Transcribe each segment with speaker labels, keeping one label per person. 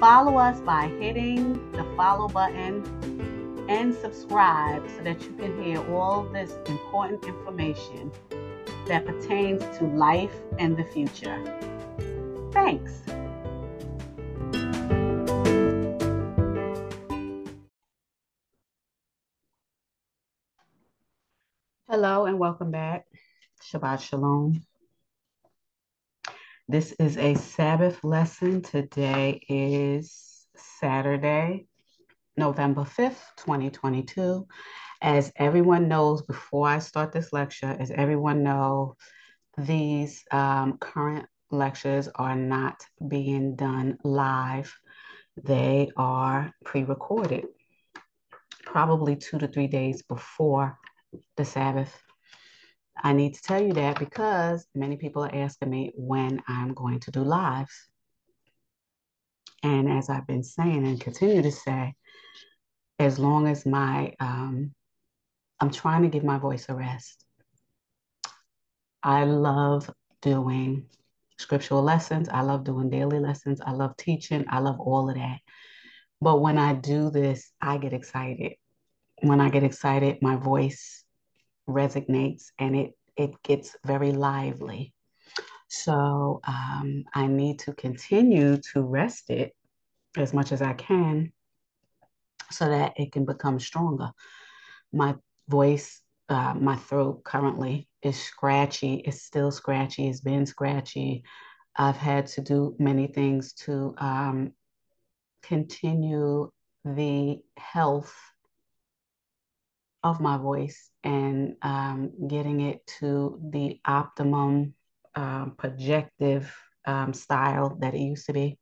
Speaker 1: Follow us by hitting the follow button and subscribe so that you can hear all this important information that pertains to life and the future. Thanks. Hello and welcome back. Shabbat Shalom. This is a Sabbath lesson. Today is Saturday, November 5th, 2022. As everyone knows, before I start this lecture, as everyone knows, these um, current lectures are not being done live. They are pre-recorded, probably two to three days before the Sabbath I need to tell you that because many people are asking me when I'm going to do lives. And as I've been saying and continue to say, as long as my, um, I'm trying to give my voice a rest. I love doing scriptural lessons. I love doing daily lessons. I love teaching. I love all of that. But when I do this, I get excited. When I get excited, my voice resonates and it it gets very lively. So um, I need to continue to rest it as much as I can so that it can become stronger. My voice, uh, my throat currently is scratchy. It's still scratchy. It's been scratchy. I've had to do many things to um, continue the health of my voice and um, getting it to the optimum um, projective um, style that it used to be.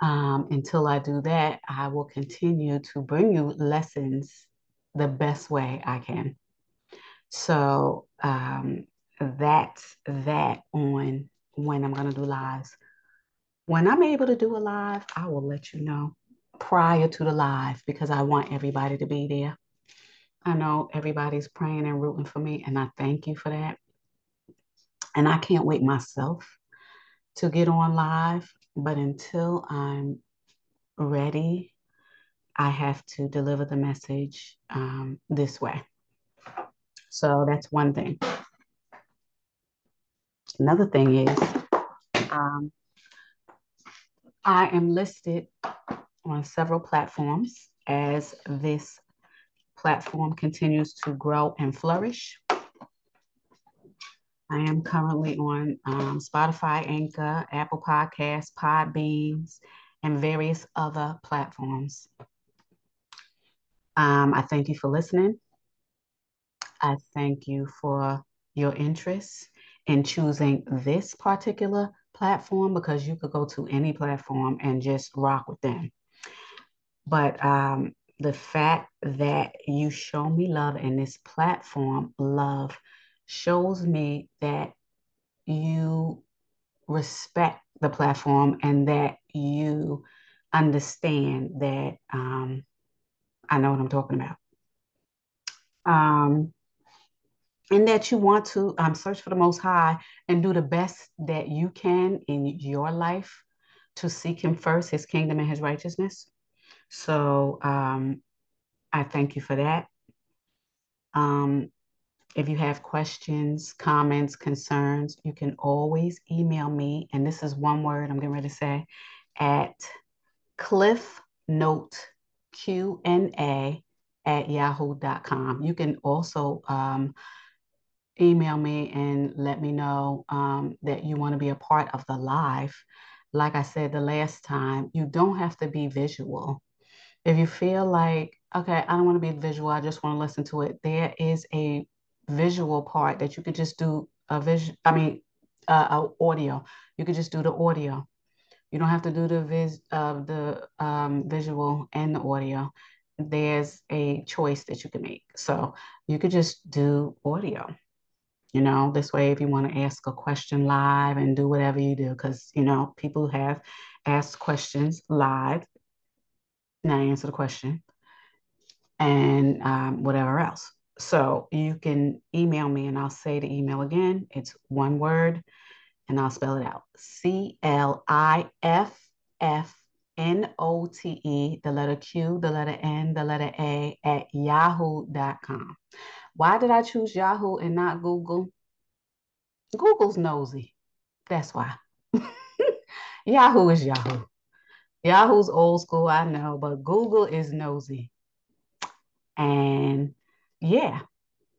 Speaker 1: Um, until I do that, I will continue to bring you lessons the best way I can. So um, that's that on when I'm going to do lives. When I'm able to do a live, I will let you know prior to the live because I want everybody to be there. I know everybody's praying and rooting for me, and I thank you for that. And I can't wait myself to get on live, but until I'm ready, I have to deliver the message um, this way. So that's one thing. Another thing is, um, I am listed on several platforms as this platform continues to grow and flourish. I am currently on um, Spotify, Anchor, Apple Podcasts, Podbeans, and various other platforms. Um, I thank you for listening. I thank you for your interest in choosing this particular platform because you could go to any platform and just rock with them. But um, the fact that you show me love and this platform love shows me that you respect the platform and that you understand that um, I know what I'm talking about. Um, and that you want to um, search for the Most High and do the best that you can in your life to seek Him first, His kingdom and His righteousness. So um, I thank you for that. Um, if you have questions, comments, concerns, you can always email me. And this is one word I'm getting ready to say at cliff note q&a at yahoo.com. You can also um, email me and let me know um, that you want to be a part of the live. Like I said the last time, you don't have to be visual. If you feel like, okay, I don't want to be visual, I just want to listen to it, there is a visual part that you could just do a vision, I mean, uh, audio. You could just do the audio. You don't have to do the vis uh, the um, visual and the audio. There's a choice that you can make. So you could just do audio. You know, this way, if you want to ask a question live and do whatever you do, because you know people have asked questions live. Now answer the question and um, whatever else. So you can email me, and I'll say the email again. It's one word and I'll spell it out C L I F F N O T E, the letter Q, the letter N, the letter A at yahoo.com. Why did I choose Yahoo and not Google? Google's nosy. That's why. Yahoo is Yahoo. Yahoo's old school, I know, but Google is nosy. And yeah,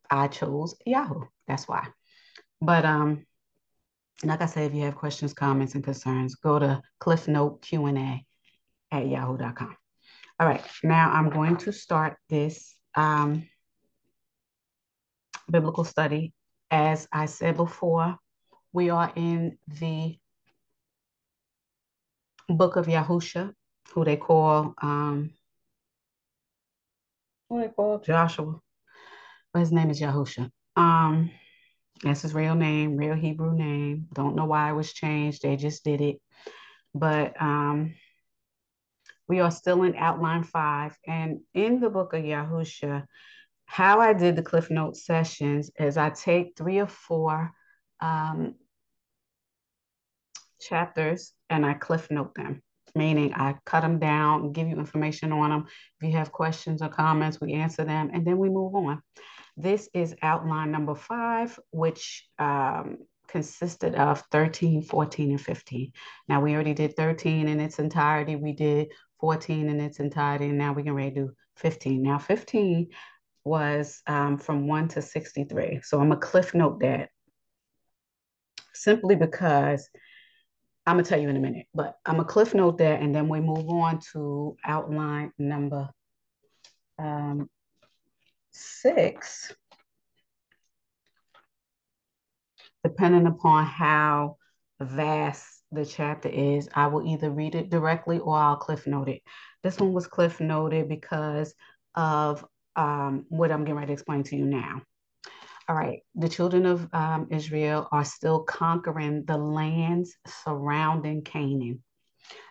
Speaker 1: I chose Yahoo. That's why. But um, like I said, if you have questions, comments, and concerns, go to Cliff Note Q&A at yahoo.com. All right, now I'm going to start this um, biblical study. As I said before, we are in the book of Yahusha, who they call um, who they call Joshua. But his name is Yahusha. Um, that's his real name, real Hebrew name. Don't know why it was changed. They just did it. But um, we are still in outline five. And in the book of Yahusha, how I did the Cliff Note sessions is I take three or four um, chapters and I Cliff Note them, meaning I cut them down, give you information on them. If you have questions or comments, we answer them, and then we move on. This is outline number five, which um, consisted of 13, 14, and 15. Now we already did 13 in its entirety. We did 14 in its entirety, and now we can ready do 15. Now 15 was um, from 1 to 63. So I'm to cliff note that simply because I'm to tell you in a minute, but I'm a cliff note there, and then we move on to outline number um, six, depending upon how vast the chapter is, I will either read it directly or I'll cliff note it. This one was cliff noted because of um, what I'm getting ready to explain to you now. All right, the children of um, Israel are still conquering the lands surrounding Canaan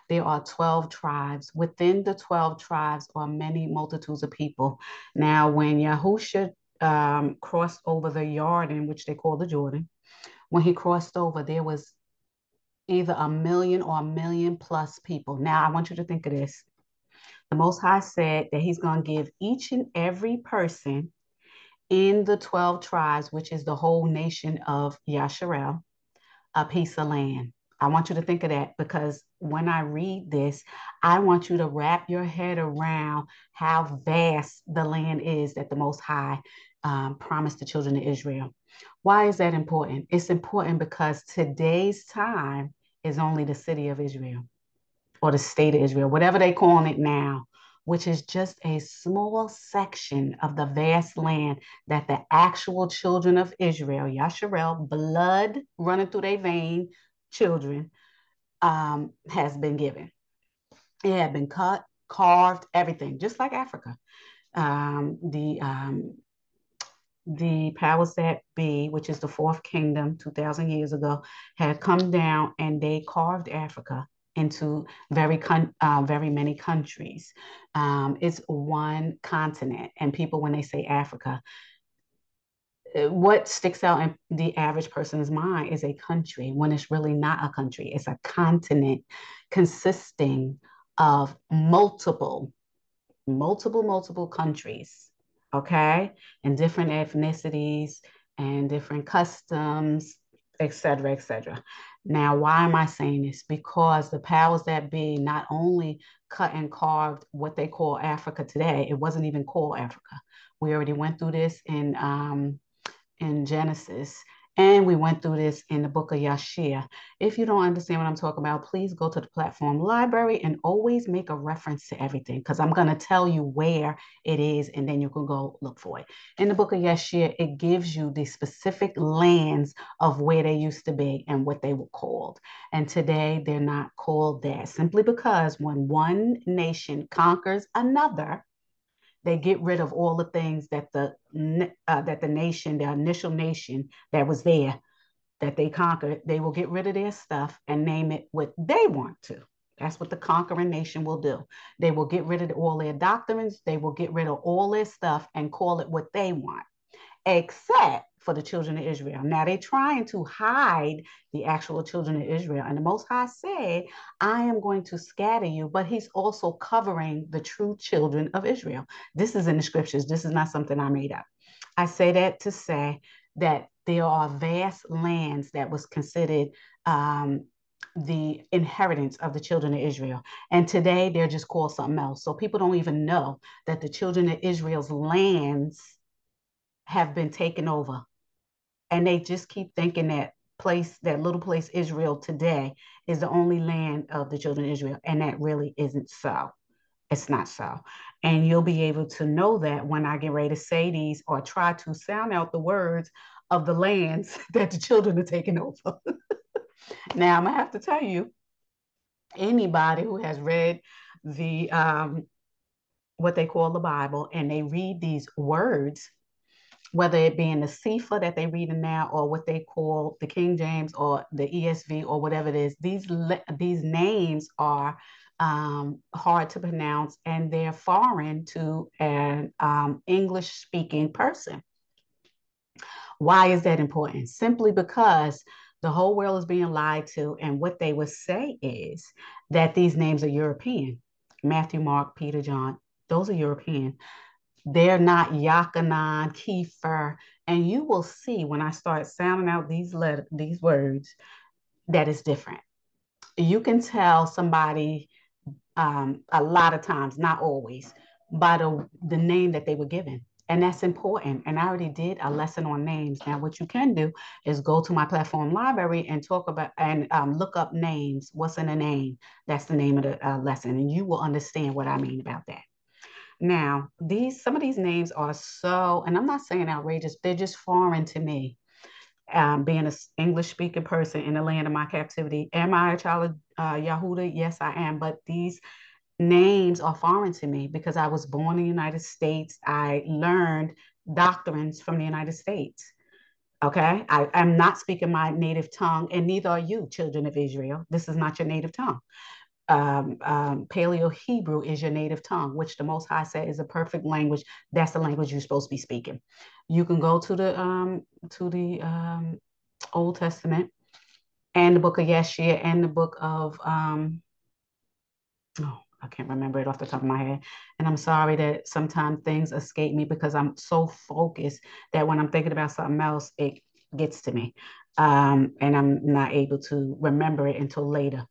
Speaker 1: there are 12 tribes. Within the 12 tribes are many multitudes of people. Now, when Yahusha um, crossed over the Jordan, which they call the Jordan, when he crossed over, there was either a million or a million plus people. Now, I want you to think of this. The Most High said that he's going to give each and every person in the 12 tribes, which is the whole nation of Yasharel, a piece of land. I want you to think of that because when I read this, I want you to wrap your head around how vast the land is that the Most High um, promised the children of Israel. Why is that important? It's important because today's time is only the city of Israel or the state of Israel, whatever they call it now, which is just a small section of the vast land that the actual children of Israel, Yasharel, blood running through their vein, children um, has been given. It had been cut, carved, everything, just like Africa. Um, the um, the powers that be, which is the fourth kingdom, two thousand years ago, had come down and they carved Africa into very con- uh, very many countries. Um, it's one continent, and people when they say Africa, uh, what sticks out in the average person's mind is a country when it's really not a country. It's a continent consisting of multiple, multiple, multiple countries, okay, and different ethnicities and different customs, etc., etc. Now, why am I saying this? Because the powers that be not only cut and carved what they call Africa today, it wasn't even called Africa. We already went through this in um, in Genesis. And we went through this in the book of Yashia. If you don't understand what I'm talking about, please go to the platform library and always make a reference to everything because I'm going to tell you where it is and then you can go look for it. In the book of Yashia, it gives you the specific lands of where they used to be and what they were called. And today they're not called that simply because when one nation conquers another, they get rid of all the things that the uh, that the nation, the initial nation that was there, that they conquered. They will get rid of their stuff and name it what they want to. That's what the conquering nation will do. They will get rid of all their doctrines. They will get rid of all their stuff and call it what they want, except for the children of Israel. Now they're trying to hide the actual children of Israel. And the Most High said, I am going to scatter you, but he's also covering the true children of Israel. This is in the scriptures. This is not something I made up. I say that to say that there are vast lands that was considered um, the inheritance of the children of Israel. And today they're just called something else. So people don't even know that the children of Israel's lands have been taken over and they just keep thinking that place, that little place Israel today is the only land of the children of Israel. And that really isn't so. It's not so. And you'll be able to know that when I get ready to say these or try to sound out the words of the lands that the children are taking over. now, I'm going to have to tell you anybody who has read the um, what they call the Bible and they read these words whether it be in the Sefer that they're reading now or what they call the King James or the ESV or whatever it is, these, these names are um, hard to pronounce and they're foreign to an um, English speaking person. Why is that important? Simply because the whole world is being lied to, and what they would say is that these names are European Matthew, Mark, Peter, John, those are European. They're not Yakanan, Kiefer. And you will see when I start sounding out these letter, these words that is different. You can tell somebody um, a lot of times, not always, by the, the name that they were given. And that's important. And I already did a lesson on names. Now, what you can do is go to my platform library and talk about and um, look up names. What's in a name? That's the name of the uh, lesson. And you will understand what I mean about that. Now, these some of these names are so, and I'm not saying outrageous, they're just foreign to me. Um, being an English speaking person in the land of my captivity. Am I a child of uh, Yahuda? Yes, I am. But these names are foreign to me because I was born in the United States. I learned doctrines from the United States. Okay, I, am not speaking my native tongue, and neither are you, children of Israel. This is not your native tongue um, um, Paleo Hebrew is your native tongue, which the Most High said is a perfect language. That's the language you're supposed to be speaking. You can go to the um, to the um, Old Testament and the Book of Yeshua and the Book of um, oh, I can't remember it off the top of my head. And I'm sorry that sometimes things escape me because I'm so focused that when I'm thinking about something else, it gets to me, um, and I'm not able to remember it until later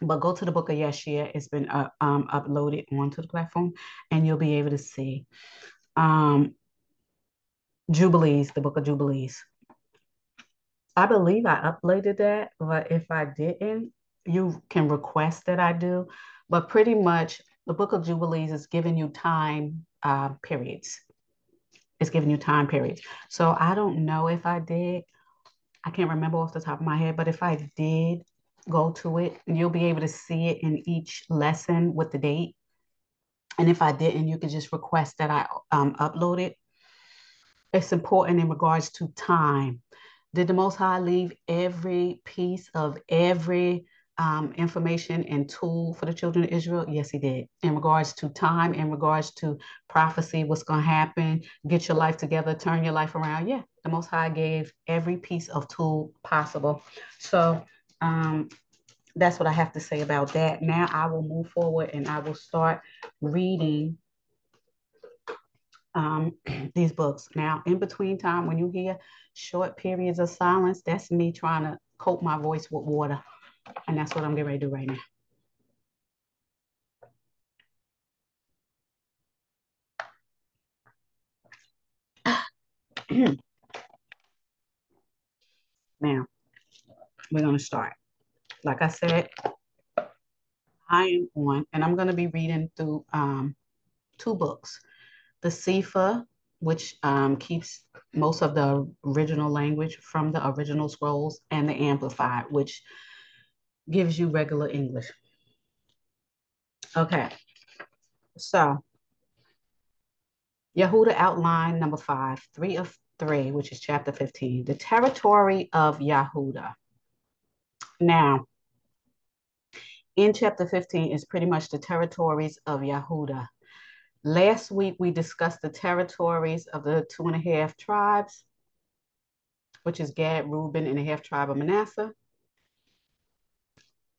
Speaker 1: but go to the book of Yeshua. It's been uh, um, uploaded onto the platform, and you'll be able to see um, Jubilees, the book of Jubilees. I believe I uploaded that, but if I didn't, you can request that I do. But pretty much, the book of Jubilees is giving you time uh, periods. It's giving you time periods. So I don't know if I did. I can't remember off the top of my head, but if I did, go to it you'll be able to see it in each lesson with the date. And if I didn't, you can just request that I um, upload it. It's important in regards to time. Did the Most High leave every piece of every um, information and tool for the children of Israel? Yes, he did. In regards to time, in regards to prophecy, what's going to happen, get your life together, turn your life around. Yeah, the Most High gave every piece of tool possible. So um, that's what I have to say about that. Now I will move forward and I will start reading um, these books. Now, in between time, when you hear short periods of silence, that's me trying to coat my voice with water. And that's what I'm getting ready to do right now. Now, we're going to start. Like I said, I am on, and I'm going to be reading through um, two books. The Sefer, which um, keeps most of the original language from the original scrolls, and the Amplified, which gives you regular English. Okay, so Yehuda outline number five, three of three, which is chapter 15, the territory of Yehuda. Now, in chapter 15 is pretty much the territories of Yehuda. Last week, we discussed the territories of the two and a half tribes, which is Gad, Reuben, and a half tribe of Manasseh.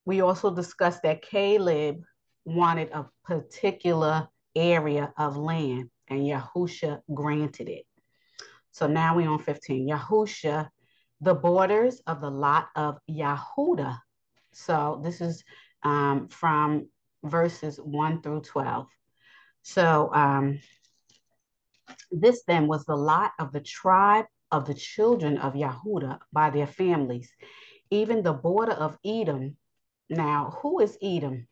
Speaker 1: We also discussed that Caleb wanted a particular area of land, and Yahusha granted it. So now we're on 15. Yahusha, the borders of the lot of Yahuda. So this is um, from verses 1 through 12. So um, this then was the lot of the tribe of the children of Yahuda by their families, even the border of Edom. Now, who is Edom?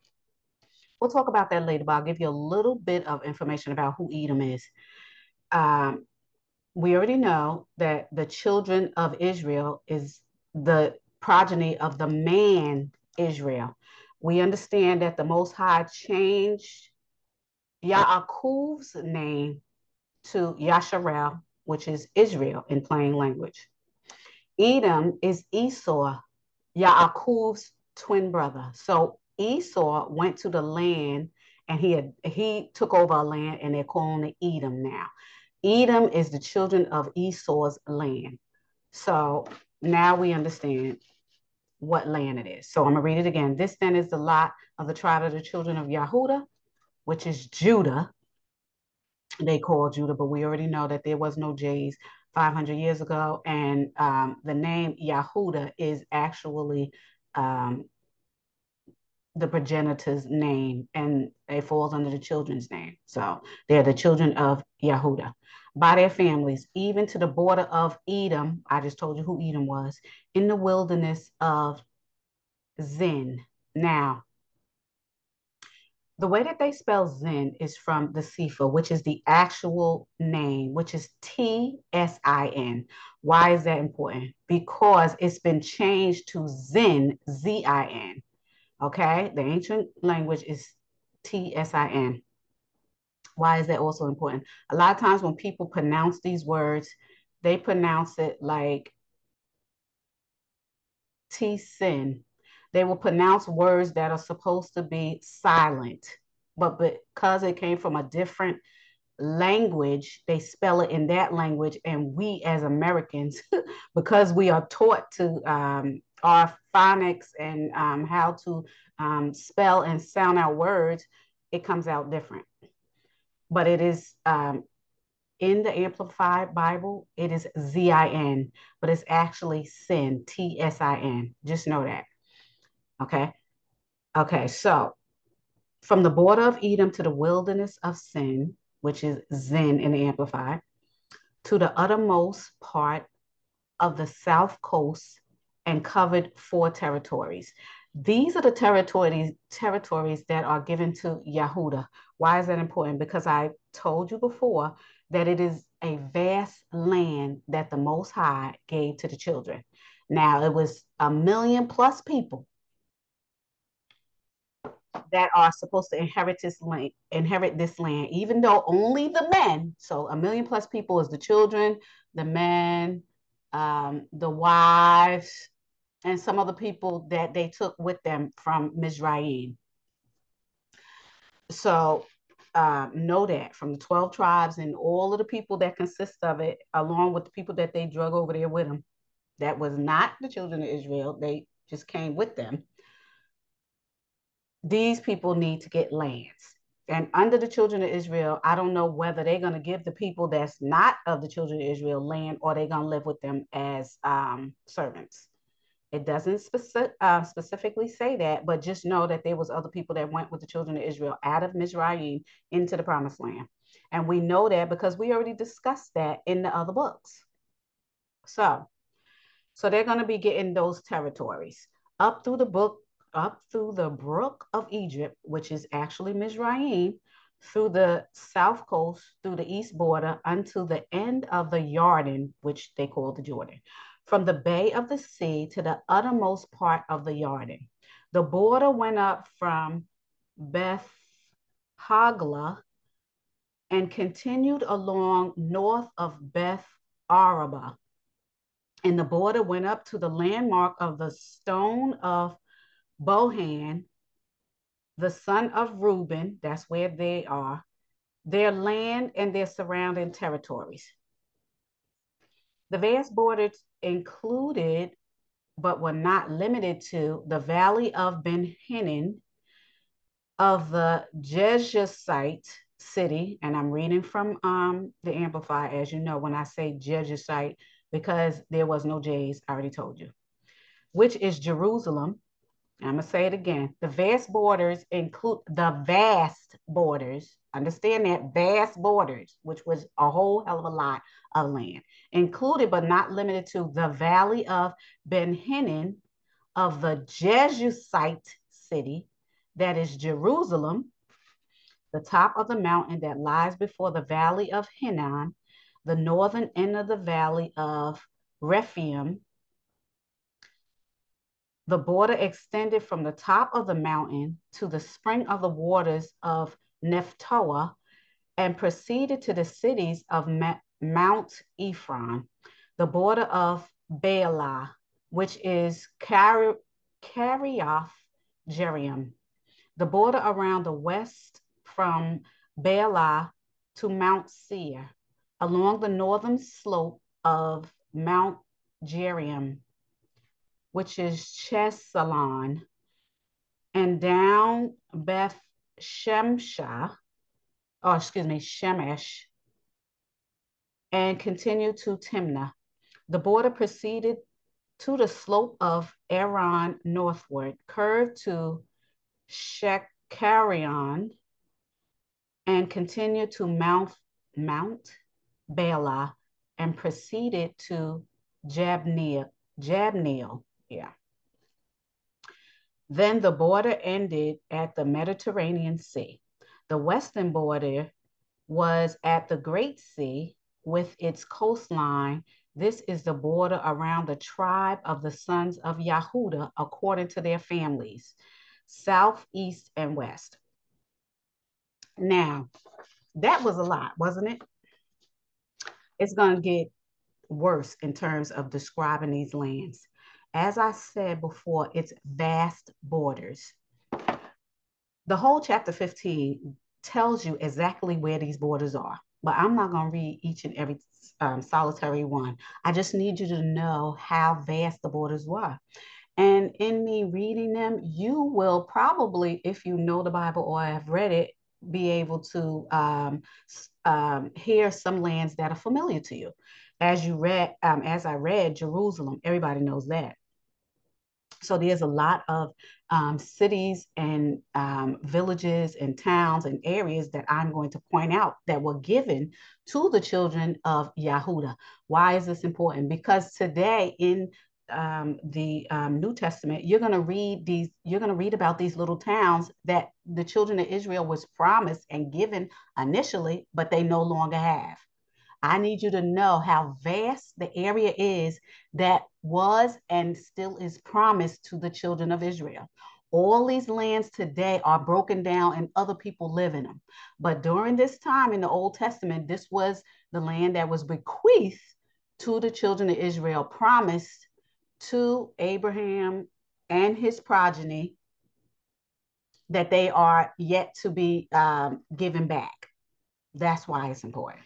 Speaker 1: We'll talk about that later, but I'll give you a little bit of information about who Edom is. Um, we already know that the children of Israel is the progeny of the man Israel. We understand that the Most High changed Yaakov's name to Yasharel, which is Israel in plain language. Edom is Esau, Yaakov's twin brother. So Esau went to the land and he had he took over a land and they're calling it Edom now. Edom is the children of Esau's land. So now we understand what land it is. So I'm gonna read it again. This then is the lot of the tribe of the children of Yahuda, which is Judah. They call Judah, but we already know that there was no J's 500 years ago. And um, the name Yahuda is actually um, the progenitor's name and it falls under the children's name. So they're the children of Yahuda by their families, even to the border of Edom. I just told you who Edom was in the wilderness of Zin. Now, the way that they spell Zin is from the Sefer, which is the actual name, which is T S I N. Why is that important? Because it's been changed to Zin, Z I N. Okay, the ancient language is T S I N. Why is that also important? A lot of times when people pronounce these words, they pronounce it like T sin they will pronounce words that are supposed to be silent, but because it came from a different language, they spell it in that language. And we as Americans, because we are taught to um, our phonics and um, how to um, spell and sound out words, it comes out different. But it is um, in the Amplified Bible, it is Z I N, but it's actually sin, T S I N. Just know that. Okay. Okay. So from the border of Edom to the wilderness of sin, which is Zin in the Amplified, to the uttermost part of the south coast and covered four territories. These are the territories territories that are given to Yahuda. Why is that important? Because I told you before that it is a vast land that the Most High gave to the children. Now it was a million plus people that are supposed to inherit this land, inherit this land, even though only the men, so a million plus people is the children, the men, um, the wives, and some of the people that they took with them from Mizraim. So um, know that from the 12 tribes and all of the people that consist of it, along with the people that they drug over there with them, that was not the children of Israel. They just came with them these people need to get lands. And under the children of Israel, I don't know whether they're going to give the people that's not of the children of Israel land or they're going to live with them as um, servants. It doesn't specific, uh, specifically say that, but just know that there was other people that went with the children of Israel out of Mizraim into the promised land. And we know that because we already discussed that in the other books. So So they're going to be getting those territories up through the book, up through the brook of Egypt, which is actually Mizraim, through the south coast, through the east border, until the end of the Jordan, which they call the Jordan, from the bay of the sea to the uttermost part of the Jordan. The border went up from Beth Hagla and continued along north of Beth Arabah. And the border went up to the landmark of the stone of Bohan, the son of Reuben, that's where they are, their land and their surrounding territories. The vast borders included, but were not limited to, the valley of Ben Hinnom, of the Jebusite city, and I'm reading from um, the Amplify, as you know, when I say Jebusite, because there was no J's, I already told you, which is Jerusalem. I'm to say it again. The vast borders include the vast borders. Understand that vast borders, which was a whole hell of a lot of land, included but not limited to the valley of Ben Hinnom of the Jebusite city, that is Jerusalem, the top of the mountain that lies before the valley of Hinnom, the northern end of the valley of Rephaim. The border extended from the top of the mountain to the spring of the waters of Nephtoah and proceeded to the cities of Mount Ephron, the border of Baalah, which is Kiriath Jearim, the border around the west from Baalah to Mount Seir, along the northern slope of Mount Jearim, which is Chesalon, and down Beth Shemsha, oh, excuse me, Shemesh, and continue to Timnah. The border proceeded to the slope of Aaron northward, curved to Shecharion, and continued to Mount, Mount Baalah and proceeded to Jabneel. Jabneel, yeah. Then the border ended at the Mediterranean Sea. The western border was at the Great Sea with its coastline. This is the border around the tribe of the sons of Yahuda according to their families, south, east, and west. Now, that was a lot, wasn't it? It's going to get worse in terms of describing these lands. As I said before, it's vast borders. The whole chapter 15 tells you exactly where these borders are, but I'm not going to read each and every um, solitary one. I just need you to know how vast the borders were. And in me reading them, you will probably, if you know the Bible or have read it, be able to um, um, hear some lands that are familiar to you. As you read, um, as I read Jerusalem, everybody knows that. So there's a lot of um, cities and um, villages and towns and areas that I'm going to point out that were given to the children of Yahuda. Why is this important? Because today in um, the um, New Testament, you're going to read these, you're going to read about these little towns that the children of Israel was promised and given initially, but they no longer have. I need you to know how vast the area is that was and still is promised to the children of Israel. All these lands today are broken down and other people live in them. But during this time in the Old Testament, this was the land that was bequeathed to the children of Israel, promised to Abraham and his progeny that they are yet to be um, given back. That's why it's important.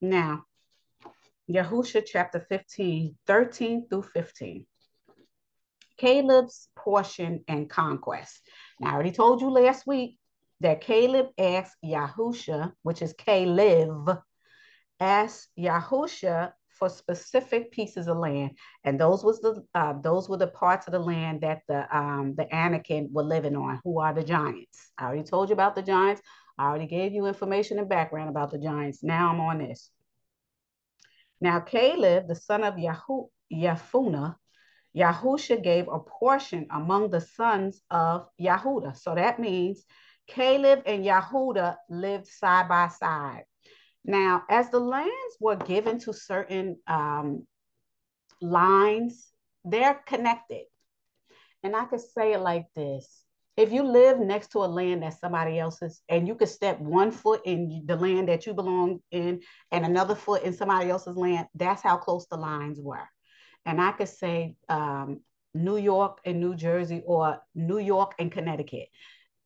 Speaker 1: Now, Yahusha chapter 15, 13 through 15. Caleb's portion and conquest. Now, I already told you last week that Caleb asked Yahusha, which is Caleb, asked Yahusha for specific pieces of land, and those was the uh, those were the parts of the land that the um, the Anakim were living on. Who are the giants? I already told you about the giants. I already gave you information and background about the giants. Now I'm on this. Now, Caleb, the son of Yahu, Yafunah, Yahusha gave a portion among the sons of Yahuda. So that means Caleb and Yahuda lived side by side. Now, as the lands were given to certain um, lines, they're connected. And I could say it like this if you live next to a land that's somebody else's and you could step one foot in the land that you belong in and another foot in somebody else's land that's how close the lines were. And i could say um, new york and new jersey or new york and connecticut.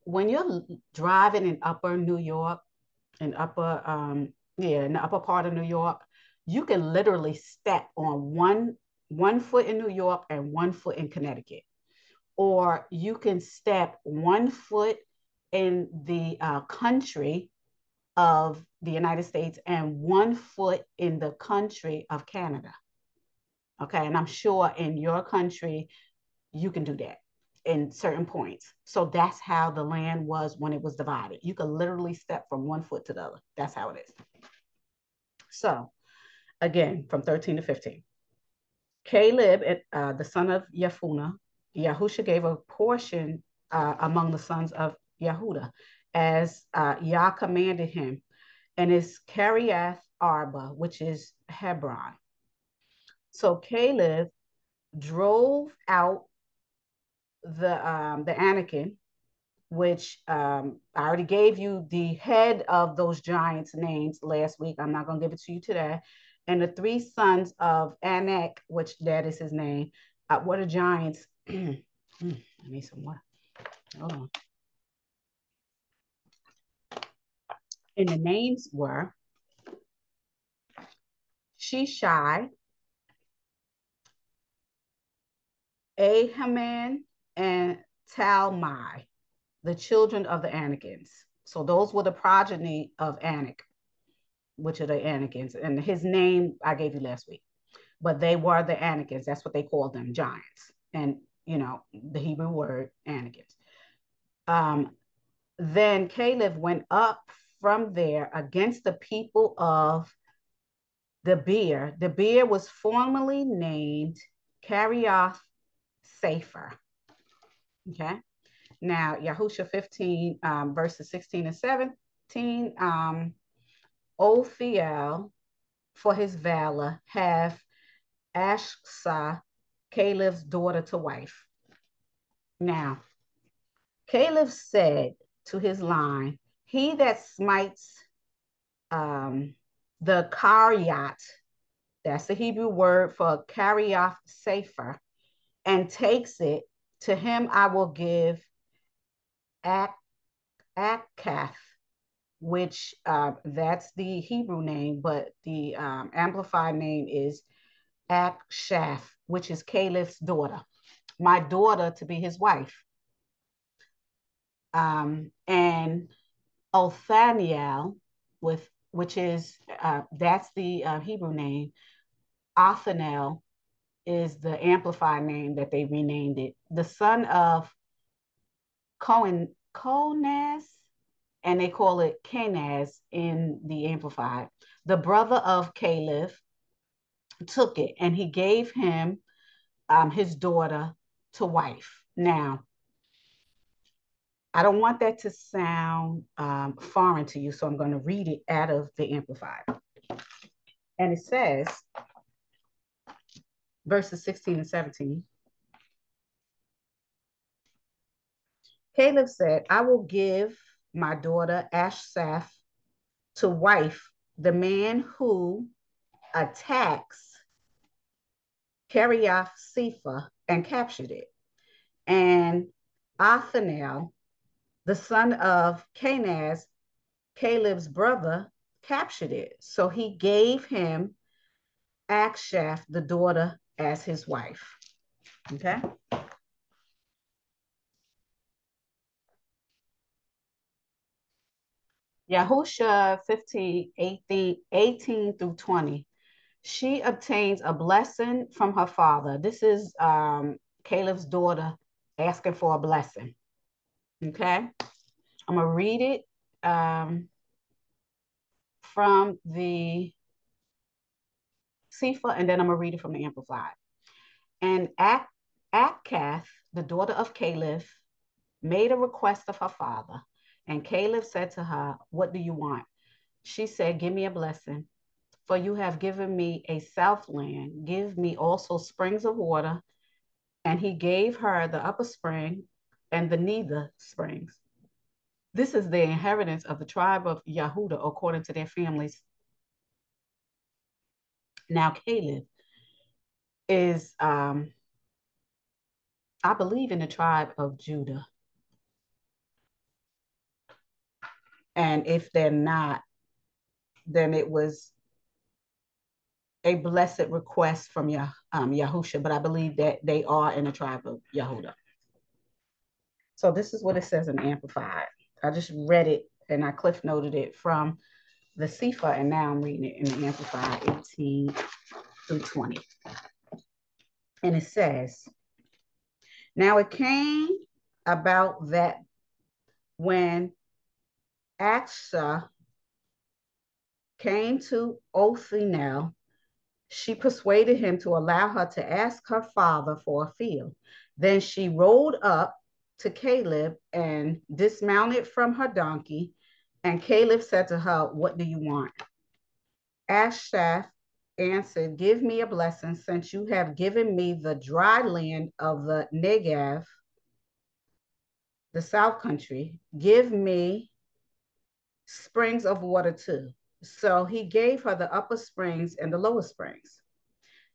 Speaker 1: When you're driving in upper new york in upper um, yeah in the upper part of new york you can literally step on one one foot in new york and one foot in connecticut or you can step one foot in the uh, country of the United States and one foot in the country of Canada. Okay, and I'm sure in your country, you can do that in certain points. So that's how the land was when it was divided. You could literally step from one foot to the other. That's how it is. So again, from 13 to 15. Caleb, uh, the son of Yefunah, Yahusha gave a portion uh, among the sons of Yehuda as uh, Yah commanded him, and is Kiriath Arba, which is Hebron. So Caleb drove out the um, the Anakim, which um, I already gave you the head of those giants' names last week. I'm not going to give it to you today. And the three sons of Anak, which that is his name, uh, what are giants I need some water. On. And the names were Shishai, Ahaman, and Talmai, the children of the Anakins. So those were the progeny of Anak, which are the Anakins. And his name I gave you last week. But they were the Anakins. That's what they called them, giants. And you know, the Hebrew word Anakims. Um, then Caleb went up from there against the people of Debir. The beer was formerly named Kiriath Sefer. Okay. Now, Yahusha 15, um, verses 16 and 17, um, Ophiel, for his valor, have Ashsa Caleb's daughter to wife. Now, Caleb said to his line, He that smites um, the karyat, that's the Hebrew word for karioth sefer, and takes it, to him I will give ak, akath, which uh, that's the Hebrew name, but the um, amplified name is Akshaph, which is Caleb's daughter, my daughter to be his wife. Um, and Othaniel, with which is uh, that's the uh, Hebrew name. Othaniel is the amplified name that they renamed it. The son of Cohen Conaz, and they call it Kenaz in the amplified. The brother of Caleb took it and he gave him um, his daughter to wife. Now, I don't want that to sound um, foreign to you, so I'm going to read it out of the Amplified. And it says, verses 16 and 17. Caleb said, I will give my daughter Ashsaph to wife the man who attacks Kiriath Sefer and captured it. And Othniel, the son of Kenaz, Caleb's brother, captured it. So he gave him Akshaph, the daughter, as his wife. Okay. Yahusha 15, 18, 18 through 20 she obtains a blessing from her father. This is um, Caleb's daughter asking for a blessing. Okay, I'm gonna read it um, from the Sefer, and then I'm going to read it from the Amplified. And Ak- Achkath, the daughter of Caleb, made a request of her father. And Caleb said to her, What do you want? She said, Give me a blessing, for you have given me a southland. Give me also springs of water. And he gave her the upper spring and the nether springs. This is the inheritance of the tribe of Yehuda according to their families. Now, Caleb is, um, I believe, in the tribe of Judah. And if they're not, then it was a blessed request from Yah, um, Yahusha, but I believe that they are in the tribe of Yehuda. So this is what it says in Amplified. I just read it and I cliff noted it from the Sefer, and now I'm reading it in the Amplified 18 through 20. And it says, Now it came about that when Aksha came to Othniel, she persuaded him to allow her to ask her father for a field. Then she rode up to Caleb and dismounted from her donkey. And Caleb said to her, What do you want? Ashaph answered, Give me a blessing, since you have given me the dry land of the Negev, the south country. Give me springs of water too. So he gave her the upper springs and the lower springs.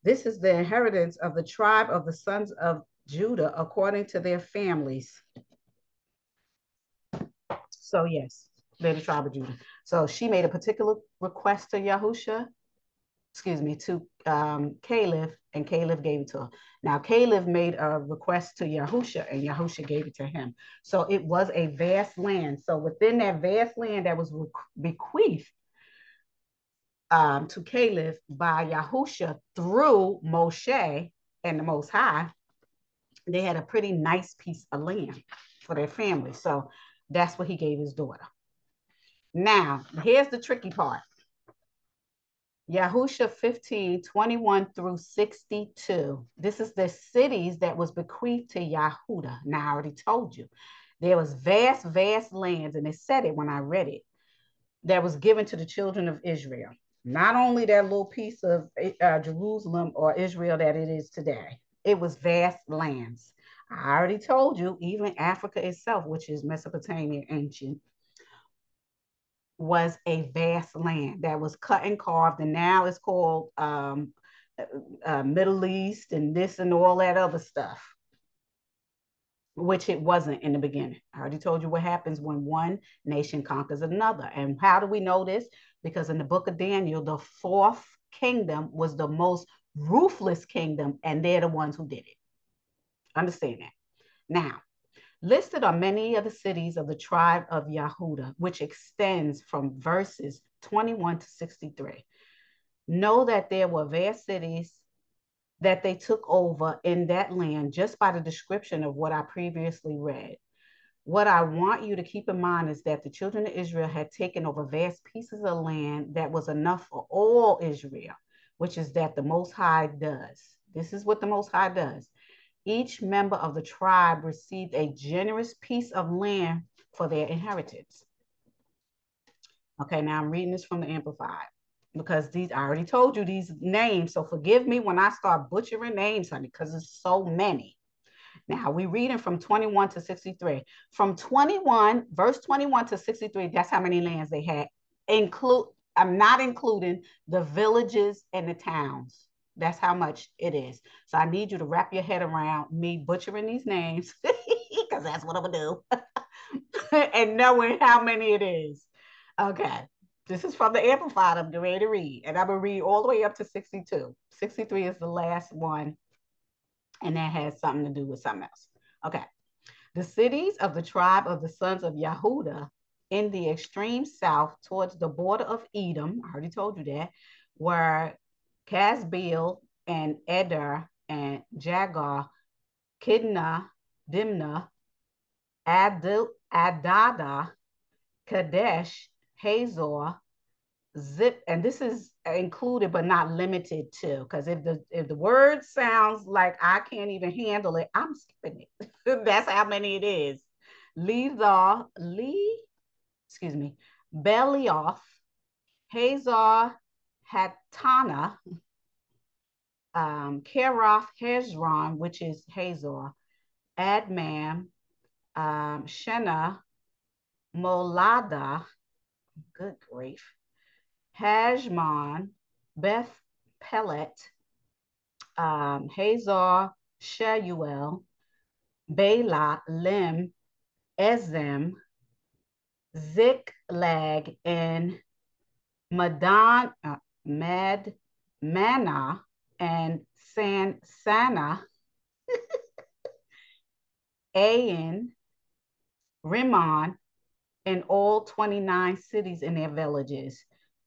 Speaker 1: This is the inheritance of the tribe of the sons of Judah according to their families. So, yes, they're the tribe of Judah. So she made a particular request to Yahusha, excuse me, to um, Caleb, and Caleb gave it to her. Now, Caleb made a request to Yahusha, and Yahusha gave it to him. So it was a vast land. So within that vast land that was bequeathed um, to Caleb by Yahusha through Moshe and the Most High, they had a pretty nice piece of land for their family. So that's what he gave his daughter. Now, here's the tricky part. Yahusha 15, 21 through 62. This is the cities that was bequeathed to Yahuda. Now, I already told you. There was vast, vast lands, and it said it when I read it, that was given to the children of Israel. Not only that little piece of uh, Jerusalem or Israel that it is today, it was vast lands. I already told you, even Africa itself, which is Mesopotamia ancient, was a vast land that was cut and carved, and now it's called um, uh, uh Middle East and this and all that other stuff, which it wasn't in the beginning. I already told you what happens when one nation conquers another. And how do we know this? Because in the book of Daniel, the fourth kingdom was the most ruthless kingdom, and they're the ones who did it. Understand that. Now, listed are many of the cities of the tribe of Yehuda, which extends from verses 21 to 63. Know that there were vast cities that they took over in that land just by the description of what I previously read. What I want you to keep in mind is that the children of Israel had taken over vast pieces of land that was enough for all Israel which is that the Most High does. This is what the Most High does. Each member of the tribe received a generous piece of land for their inheritance. Okay, now I'm reading this from the Amplified because these I already told you these names. So forgive me when I start butchering names, honey, because it's so many. Now we reading from 21 to 63. From 21, verse 21 to 63, that's how many lands they had. Include I'm not including the villages and the towns. That's how much it is. So I need you to wrap your head around me butchering these names because that's what I'm gonna do, and knowing how many it is. Okay, this is from the Amplified. I'm ready to read, and I'm gonna read all the way up to 62. 63 is the last one, and that has something to do with something else. Okay, the cities of the tribe of the sons of Yahuda in the extreme south towards the border of Edom, I already told you that, were Casbil and Eder and Jagar, Kidna, Dimna, Adil, Adada, Kadesh, Hazor, zip, and this is included but not limited to, because if the if the word sounds like I can't even handle it, I'm skipping it. That's how many it is. Lethar, Lee, excuse me, belly off Hazar, Hatana, um, Keroth, Hezron, which is Hazor, Admam, um, Shena, Molada, good grief, Hajmon, Beth Pelet, um, Hazar, Sheuel, Bela, Lim, Ezem, Ziklag, and Madan, uh, Mad, Mana, and San Sana, Ain, Rimmon, and all 29 cities and their villages.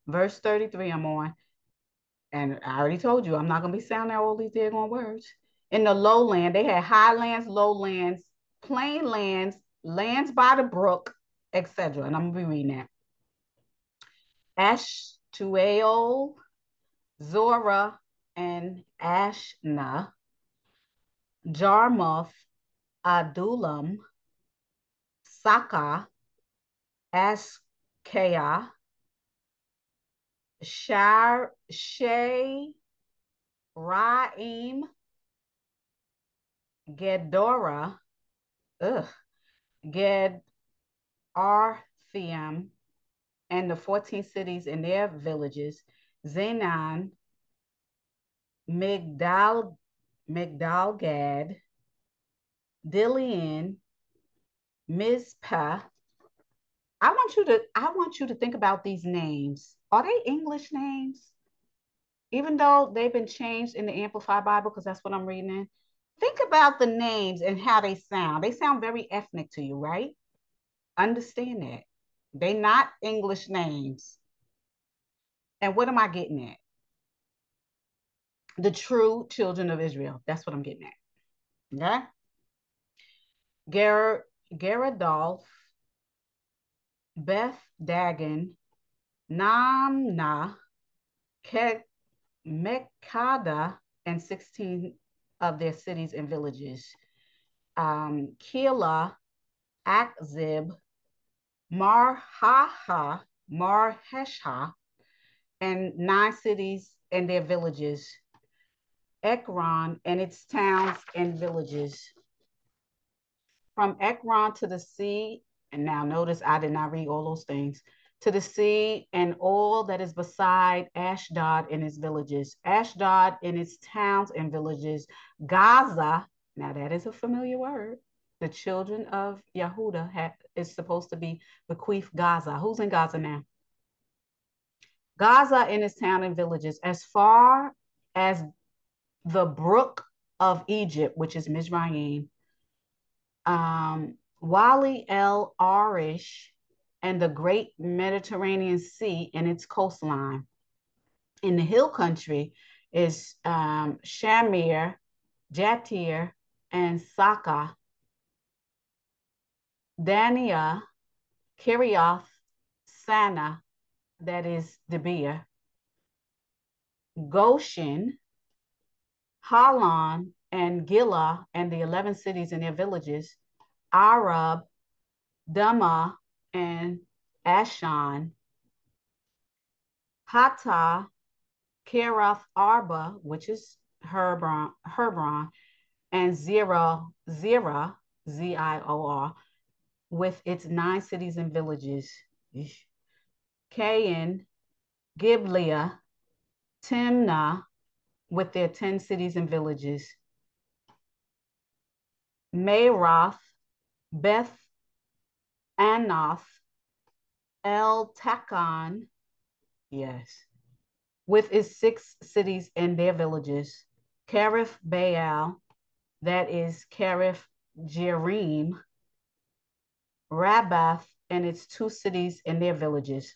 Speaker 1: Verse 33, I'm on. And I already told you, I'm not going to be sounding all these daggone words. In the lowland, they had highlands, lowlands, plain lands, lands by the brook, etc. And I'm going to be reading that. Ashtuael, Zora, and Ashna, Jarmuth, Adullam, Saka, Askaya, Shar, Shay, Raim, Gedora, ugh, Ged Arthium, and the 14 cities and their villages, Zenan, Migdal, Migdalgad, Dillian, Mizpah. I want you to I want you to think about these names. Are they English names? Even though they've been changed in the Amplified Bible, because that's what I'm reading in. Think about the names and how they sound. They sound very ethnic to you, right? Understand that. They're not English names. And what am I getting at? The true children of Israel. That's what I'm getting at. Okay? Ger Geradolf, Beth Dagon, Namna, Mekada, and 16 of their cities and villages. Um, Kila, Akzib, Marhaha, Marhesha, and nine cities and their villages. Ekron and its towns and villages. From Ekron to the sea, and now notice I did not read all those things, to the sea and all that is beside Ashdod and its villages, Ashdod and its towns and villages, Gaza, now that is a familiar word. The children of Yehuda have, is supposed to be bequeathed Gaza. Who's in Gaza now? Gaza and its town and villages, as far as the brook of Egypt, which is Mizraim, um, Wali el Arish, and the great Mediterranean Sea and its coastline. In the hill country is um, Shamir, Jatir, and Saka, Dania, Kirioth, Sana, that is Debir, Goshen, Halan, and Gila, and the 11 cities and their villages, Arab, Dama, and Ashan, Hata, Kerath Arba, which is Hebron, Hebron and Zira, Zira, Z-I-O-R, with its nine cities and villages. Cain, Giblia, Timnah, with their 10 cities and villages. Mayroth, Beth Anoth, El Takon, yes, with its six cities and their villages. Karif Baal, that is Karif Jerim, Rabbath, and its two cities and their villages.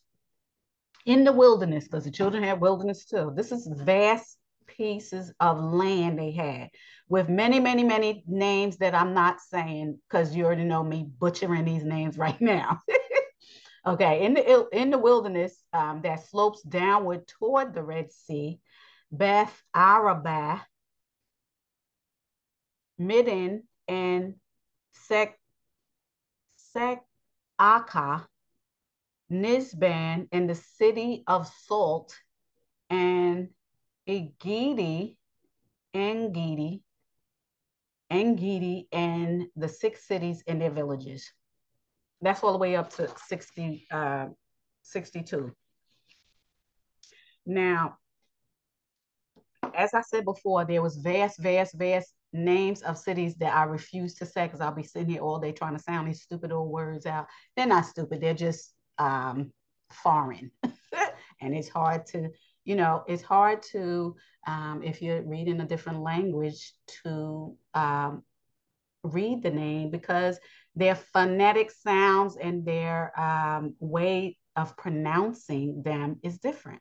Speaker 1: In the wilderness, because the children had wilderness too. This is vast pieces of land they had with many, many, many names that I'm not saying because you already know me butchering these names right now. Okay, in the in the wilderness um, that slopes downward toward the Red Sea, Beth Arabah, Middin, and Sek Sek Aka, Nisban, and the city of Salt, and Egidi, Engidi, Engidi, and the six cities and their villages. That's all the way up to 60, uh, 62. Now, as I said before, there was vast, vast, vast names of cities that I refuse to say because I'll be sitting here all day trying to sound these stupid old words out. They're not stupid, they're just um, foreign. and it's hard to, you know, it's hard to, um, if you're reading a different language, to um, read the name because their phonetic sounds and their um, way of pronouncing them is different.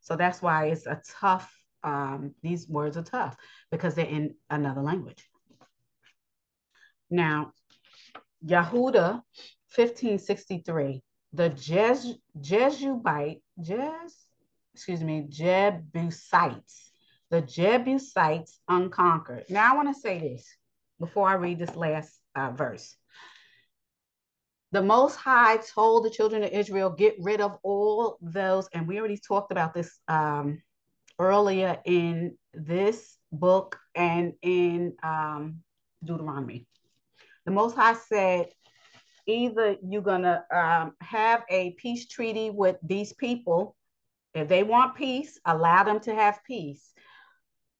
Speaker 1: So that's why it's a tough, um, these words are tough because they're in another language. Now, Yehuda 1563, the Jes, Jezubite, Jes, excuse me, Jebusites, the Jebusites unconquered. Now I want to say this before I read this last uh, verse. The Most High told the children of Israel, get rid of all those, and we already talked about this um, earlier in this book and in um, Deuteronomy. The Most High said, either you're going to um, have a peace treaty with these people. If they want peace, allow them to have peace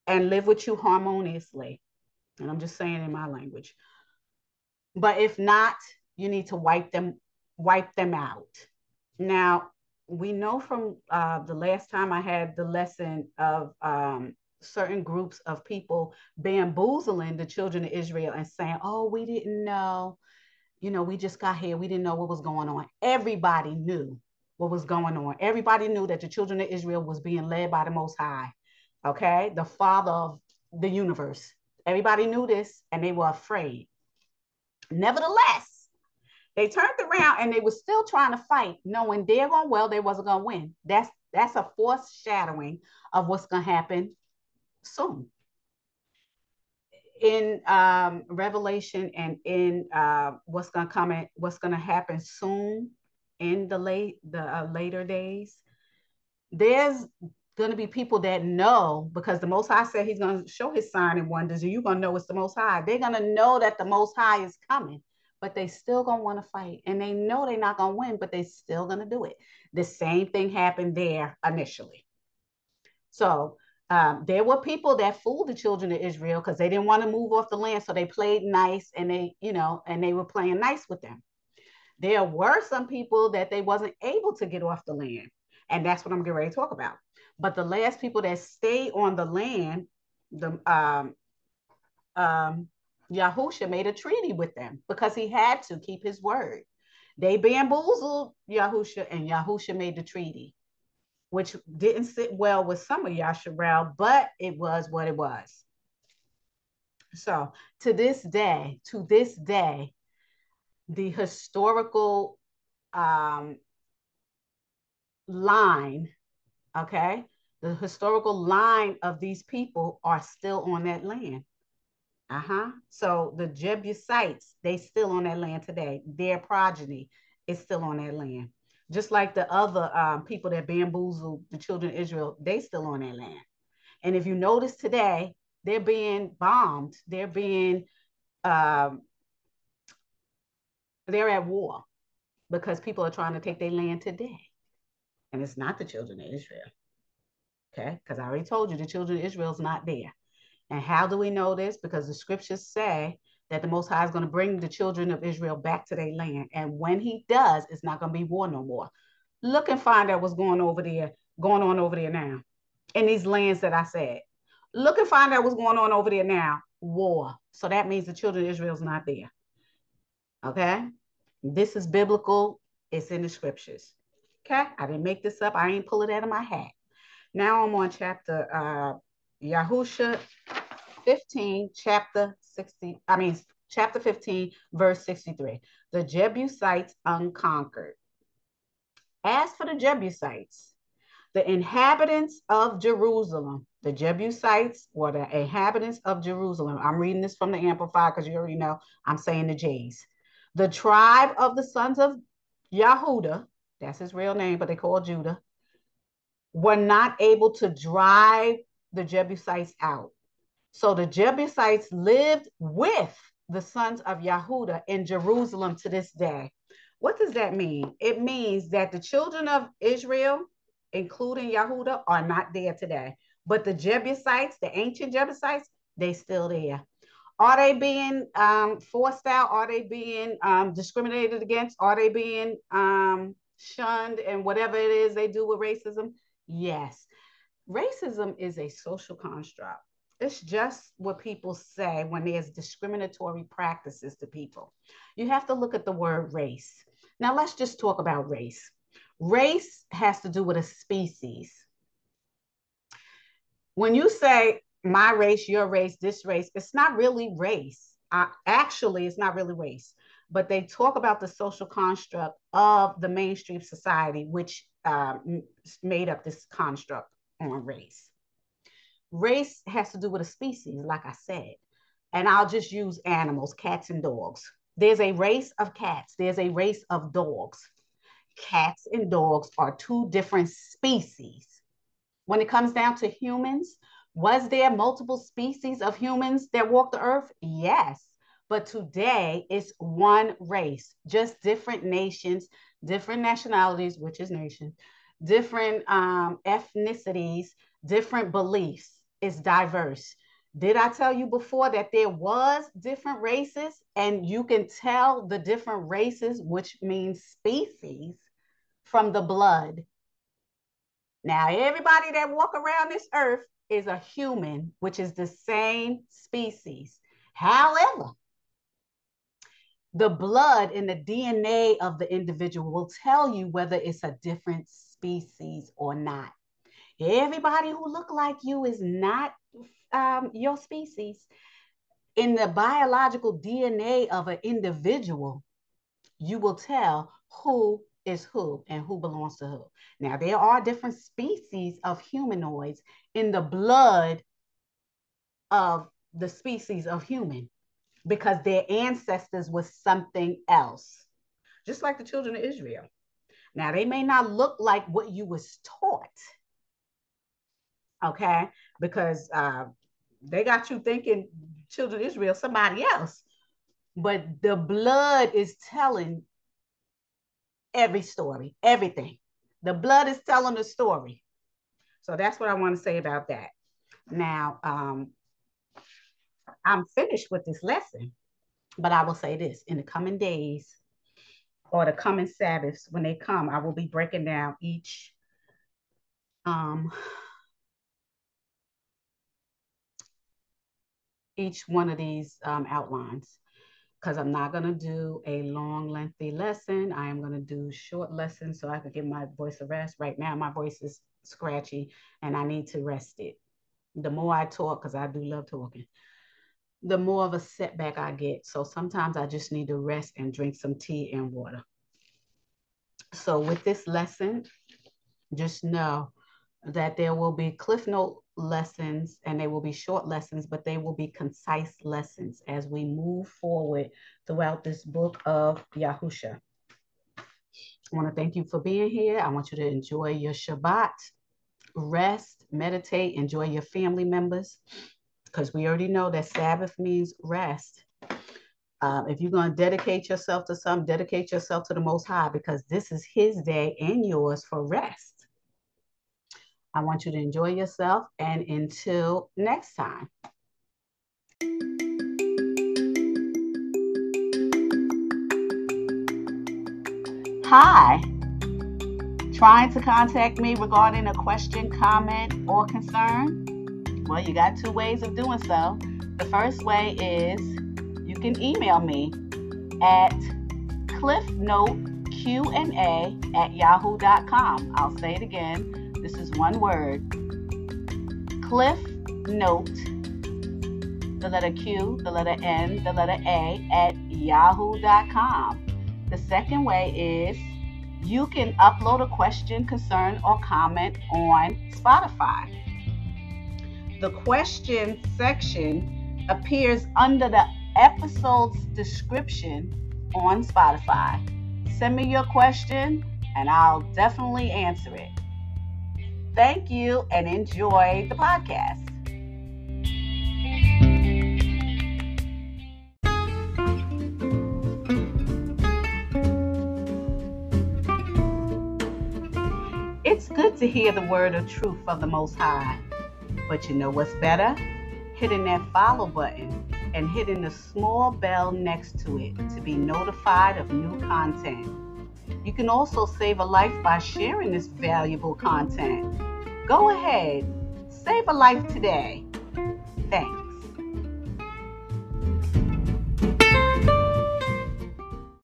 Speaker 1: and live with you harmoniously. And I'm just saying in my language. But if not, you need to wipe them wipe them out. Now, we know from uh, the last time I had the lesson of um, certain groups of people bamboozling the children of Israel and saying, oh, we didn't know. You know, we just got here. We didn't know what was going on. Everybody knew what was going on. Everybody knew that the children of Israel was being led by the Most High, okay? The Father of the universe. Everybody knew this and they were afraid. Nevertheless, they turned around and they were still trying to fight, knowing they're going well, they wasn't going to win. That's that's a foreshadowing of what's going to happen soon. In um, Revelation and in uh, what's going to come, what's going to happen soon in the late the uh, later days, there's going to be people that know because the Most High said He's going to show His sign and wonders, and you're going to know it's the Most High. They're going to know that the Most High is coming but they still gonna want to fight. And they know they're not gonna win but they still gonna do it. The same thing happened there initially. So um, there were people that fooled the children of israel because they didn't want to move off the land so they played nice and they you know and they were playing nice with them there were some people that they wasn't able to get off the land and that's what i'm getting ready to talk about but the last people that stay on the land the um, um, Yahusha made a treaty with them because he had to keep his word. They bamboozled Yahusha, and Yahusha made the treaty, which didn't sit well with some of Yasharel, but it was what it was. So to this day, to this day, the historical um, line, okay, the historical line of these people are still on that land. Uh-huh. So the Jebusites, they still on that land today. Their progeny is still on that land. Just like the other um, people that bamboozled the children of Israel, they still on that land. And if you notice today, they're being bombed. They're being, um, they're at war because people are trying to take their land today. And it's not the children of Israel. Okay, because I already told you the children of Israel is not there. And how do we know this? Because the scriptures say that the Most High is going to bring the children of Israel back to their land. And when he does, it's not going to be war no more. Look and find out what's going over there, going on over there now in these lands that I said. Look and find out what's going on over there now. War. So that means the children of Israel is not there. Okay? This is biblical. It's in the scriptures. Okay? I didn't make this up. I ain't pull it out of my hat. Now I'm on chapter uh Yahusha 15, chapter 60, I mean, chapter 15, verse 63. The Jebusites unconquered. As for the Jebusites, the inhabitants of Jerusalem, the Jebusites or the inhabitants of Jerusalem. I'm reading this from the Amplified because you already know I'm saying the J's. The tribe of the sons of Yahuda, that's his real name, but they call Judah, were not able to drive the Jebusites out. So the Jebusites lived with the sons of Yahuda in Jerusalem to this day. What does that mean? It means that the children of Israel, including Yahuda, are not there today. But the Jebusites, the ancient Jebusites, they still there. Are they being um, forced out? Are they being um, discriminated against? Are they being um, shunned and whatever it is they do with racism? Yes. Racism is a social construct. It's just what people say when there's discriminatory practices to people. You have to look at the word race. Now, let's just talk about race. Race has to do with a species. When you say my race, your race, this race, it's not really race. Uh, actually, it's not really race, but they talk about the social construct of the mainstream society, which uh, made up this construct on race. Race has to do with a species, like I said. And I'll just use animals, cats and dogs. There's a race of cats, there's a race of dogs. Cats and dogs are two different species. When it comes down to humans, was there multiple species of humans that walked the earth? Yes. But today it's one race, just different nations, different nationalities, which is nation, different um, ethnicities, different beliefs. It's diverse. Did I tell you before that there was different races and you can tell the different races, which means species, from the blood? Now, everybody that walk around this earth is a human, which is the same species. However, the blood and the DNA of the individual will tell you whether it's a different species or not. Everybody who look like you is not um, your species. In the biological DNA of an individual, you will tell who is who and who belongs to who. Now, there are different species of humanoids in the blood of the species of human because their ancestors was something else, just like the children of Israel. Now, they may not look like what you was taught, okay, because uh, they got you thinking children of Israel somebody else, but the blood is telling every story, everything. The blood is telling the story. So that's what I want to say about that. Now, um, I'm finished with this lesson, but I will say this in the coming days or the coming Sabbaths, when they come, I will be breaking down each um, each one of these um, outlines because I'm not going to do a long, lengthy lesson. I am going to do short lessons so I can give my voice a rest. Right now, my voice is scratchy and I need to rest it. The more I talk, because I do love talking, the more of a setback I get. So sometimes I just need to rest and drink some tea and water. So with this lesson, just know that there will be cliff note lessons and they will be short lessons, but they will be concise lessons as we move forward throughout this book of Yahusha. I want to thank you for being here. I want you to enjoy your Shabbat, rest, meditate, enjoy your family members, because we already know that Sabbath means rest. Um, if you're going to dedicate yourself to some, dedicate yourself to the Most High, because this is His day and yours for rest. I want you to enjoy yourself. And until next time. Hi. Trying to contact me regarding a question, comment, or concern? Well, you got two ways of doing so. The first way is you can email me at cliffnoteqna at yahoo.com. I'll say it again this is one word. Cliff Note, the letter Q, the letter N, the letter A at yahoo.com. The second way is You can upload a question, concern, or comment on Spotify. The question section appears under the episode's description on Spotify. Send me your question and I'll definitely answer it. Thank you and enjoy the podcast. It's good to hear the word of truth of the Most High. But you know what's better? Hitting that follow button and hitting the small bell next to it to be notified of new content. You can also save a life by sharing this valuable content. Go ahead, save a life today. Thanks.